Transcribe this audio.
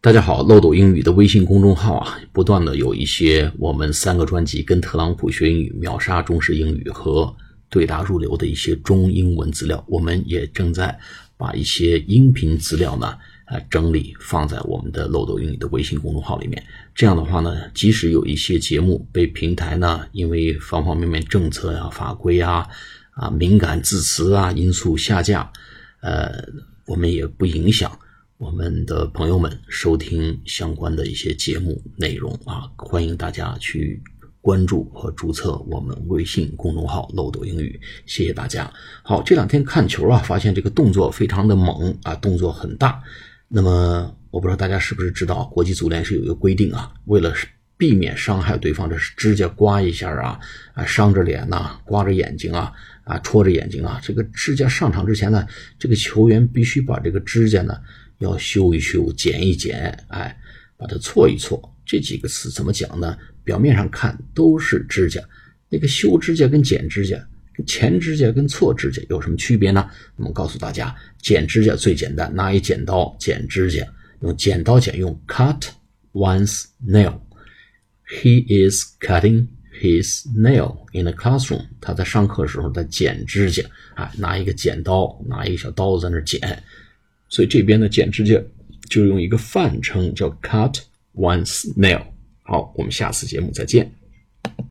大家好，漏斗英语的微信公众号啊，不断的有一些我们三个专辑《跟特朗普学英语》、秒杀中式英语和对答入流的一些中英文资料，我们也正在把一些音频资料呢，啊整理放在我们的漏斗英语的微信公众号里面。这样的话呢，即使有一些节目被平台呢，因为方方面面政策呀、法规啊、啊敏感字词啊因素下架，呃，我们也不影响。我们的朋友们收听相关的一些节目内容啊，欢迎大家去关注和注册我们微信公众号“漏斗英语”，谢谢大家。好，这两天看球啊，发现这个动作非常的猛啊，动作很大。那么我不知道大家是不是知道，国际足联是有一个规定啊，为了避免伤害对方，这是指甲刮一下啊，啊伤着脸呐，刮着眼睛啊，啊戳着眼睛啊，这个指甲上场之前呢，这个球员必须把这个指甲呢。要修一修，剪一剪，哎，把它搓一搓。这几个词怎么讲呢？表面上看都是指甲，那个修指甲跟剪指甲，前指甲跟错指甲有什么区别呢？我们告诉大家，剪指甲最简单，拿一剪刀剪指甲，用剪刀剪，用 cut one's nail。He is cutting his nail in the classroom。他在上课的时候在剪指甲，啊，拿一个剪刀，拿一个小刀子在那剪。所以这边的剪指甲就用一个泛称叫 cut one's nail。好，我们下次节目再见。